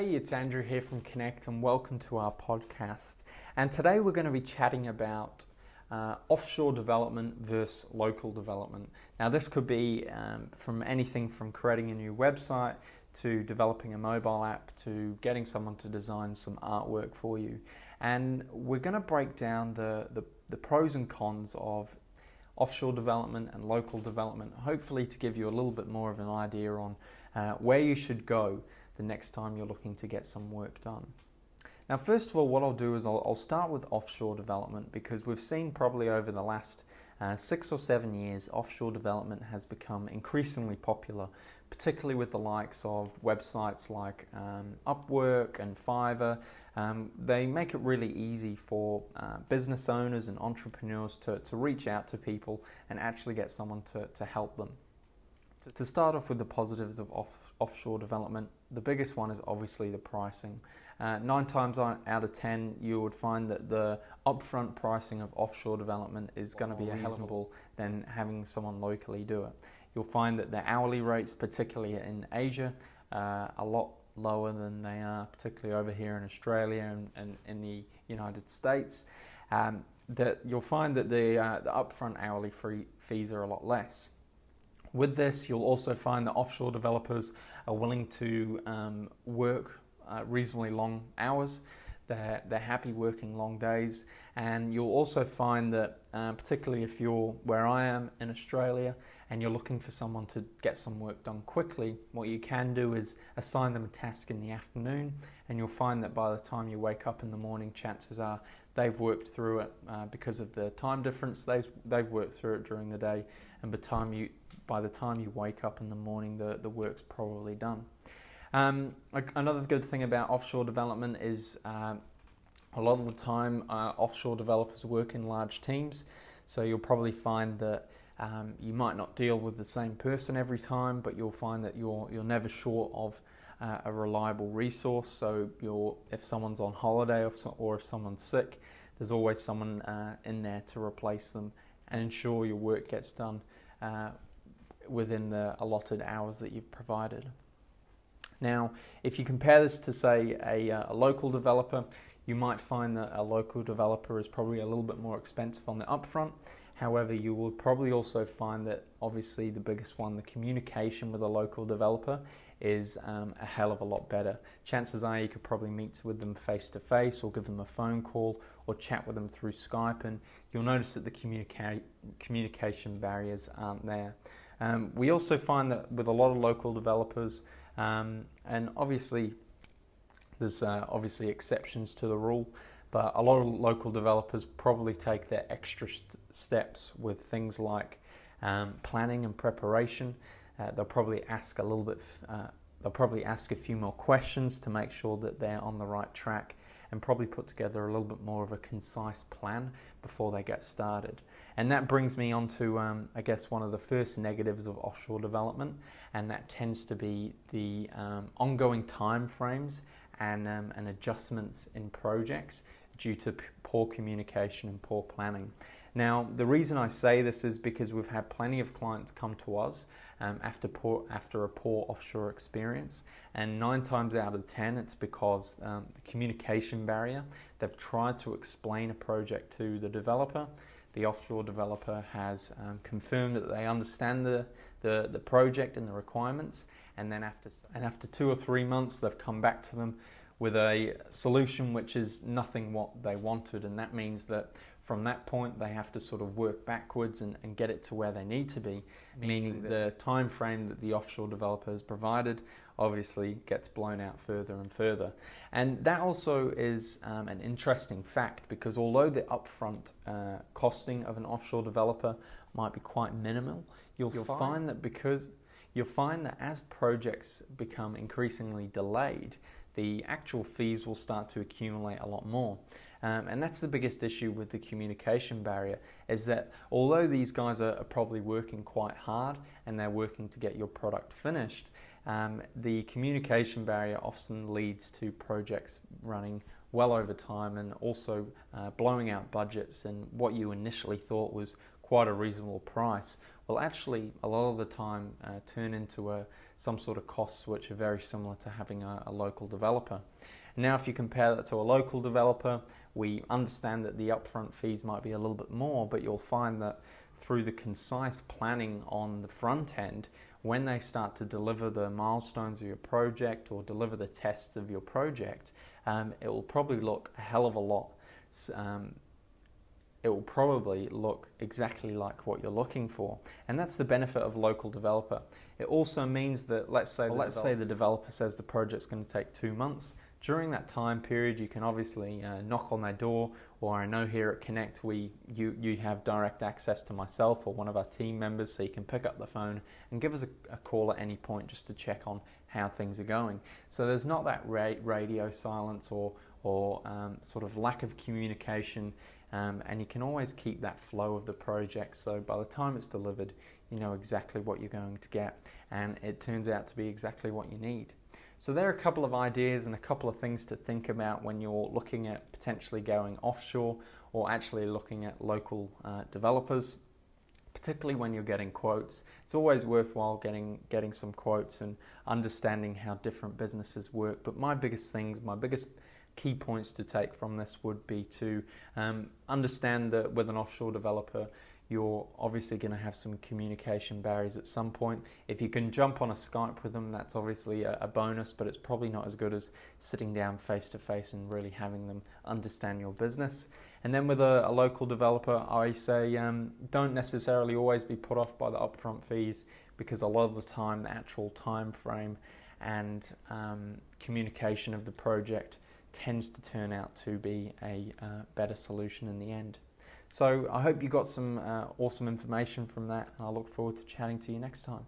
Hey, it's Andrew here from Connect, and welcome to our podcast. And today we're going to be chatting about uh, offshore development versus local development. Now, this could be um, from anything from creating a new website to developing a mobile app to getting someone to design some artwork for you. And we're going to break down the, the, the pros and cons of offshore development and local development, hopefully, to give you a little bit more of an idea on uh, where you should go the next time you're looking to get some work done. Now, first of all, what I'll do is I'll, I'll start with offshore development because we've seen probably over the last uh, six or seven years, offshore development has become increasingly popular, particularly with the likes of websites like um, Upwork and Fiverr. Um, they make it really easy for uh, business owners and entrepreneurs to, to reach out to people and actually get someone to, to help them. To start off with the positives of off, offshore development, the biggest one is obviously the pricing. Uh, nine times out of ten, you would find that the upfront pricing of offshore development is going to be reasonable than having someone locally do it. You'll find that the hourly rates, particularly in Asia, uh, a lot lower than they are, particularly over here in Australia and, and in the United States. Um, that you'll find that the, uh, the upfront hourly free fees are a lot less. With this, you'll also find that offshore developers are willing to um, work uh, reasonably long hours. They're, they're happy working long days, and you'll also find that, uh, particularly if you're where I am in Australia and you're looking for someone to get some work done quickly, what you can do is assign them a task in the afternoon, and you'll find that by the time you wake up in the morning, chances are they've worked through it uh, because of the time difference. They've, they've worked through it during the day, and by the time you by the time you wake up in the morning, the, the work's probably done. Um, another good thing about offshore development is um, a lot of the time uh, offshore developers work in large teams, so you'll probably find that um, you might not deal with the same person every time, but you'll find that you're you're never short of uh, a reliable resource. So you're, if someone's on holiday or, or if someone's sick, there's always someone uh, in there to replace them and ensure your work gets done uh, within the allotted hours that you've provided. Now, if you compare this to, say, a, uh, a, local developer, you might find that a local developer is probably a little bit more expensive on the upfront. However, you will probably also find that obviously the biggest one, the communication with a local developer, is um, a hell of a lot better. Chances are you could probably meet with them face to face or give them a phone call or chat with them through Skype, and you'll notice that the communica- communication barriers aren't there. Um, we also find that with a lot of local developers, um, and obviously there's uh, obviously exceptions to the rule, but a lot of local developers probably take their extra st- steps with things like um, planning and preparation. Uh, they'll probably ask a little bit. Uh, they'll probably ask a few more questions to make sure that they're on the right track and probably put together a little bit more of a concise plan before they get started. And that brings me on to, um, I guess, one of the first negatives of offshore development, and that tends to be the um, ongoing time frames and, um, and adjustments in projects due to p- poor communication and poor planning. Now, the reason I say this is because we've had plenty of clients come to us um, after, poor, after a poor offshore experience, and nine times out of ten, it's because um, the communication barrier. They've tried to explain a project to the developer. The offshore developer has um, confirmed that they understand the, the, the project and the requirements, and then after, and after two or three months, they've come back to them with a solution which is nothing what they wanted, and that means that from that point they have to sort of work backwards and, and get it to where they need to be, meaning the time frame that the offshore developer has provided obviously gets blown out further and further. And that also is um, an interesting fact because although the upfront uh, costing of an offshore developer might be quite minimal, you'll, you'll find, find that because you'll find that as projects become increasingly delayed, the actual fees will start to accumulate a lot more. Um, and that's the biggest issue with the communication barrier is that although these guys are, are probably working quite hard and they're working to get your product finished, um, the communication barrier often leads to projects running well over time and also uh, blowing out budgets and what you initially thought was quite a reasonable price will actually a lot of the time uh, turn into a some sort of costs which are very similar to having a, a local developer. Now, if you compare that to a local developer, we understand that the upfront fees might be a little bit more, but you'll find that through the concise planning on the front end, when they start to deliver the milestones of your project or deliver the tests of your project, um, it will probably look a hell of a lot. Um, it will probably look exactly like what you're looking for, and that's the benefit of local developer. It also means that let's say well, let's say the developer says the project's going to take two months. During that time period, you can obviously uh, knock on their door, or I know here at Connect we you you have direct access to myself or one of our team members, so you can pick up the phone and give us a, a call at any point just to check on how things are going. So there's not that ra- radio silence or or um, sort of lack of communication, um, and you can always keep that flow of the project. So by the time it's delivered, you know exactly what you're going to get, and it turns out to be exactly what you need. So there are a couple of ideas and a couple of things to think about when you're looking at potentially going offshore or actually looking at local uh, developers. Particularly when you're getting quotes, it's always worthwhile getting getting some quotes and understanding how different businesses work. But my biggest things, my biggest key points to take from this would be to um, understand that with an offshore developer, you're obviously going to have some communication barriers at some point. If you can jump on a Skype with them, that's obviously a, a bonus, but it's probably not as good as sitting down face to face and really having them understand your business. And then with a, a local developer, I say um, don't necessarily always be put off by the upfront fees because a lot of the time, the actual time frame and um, communication of the project tends to turn out to be a uh, better solution in the end. So I hope you got some uh, awesome information from that, and I look forward to chatting to you next time.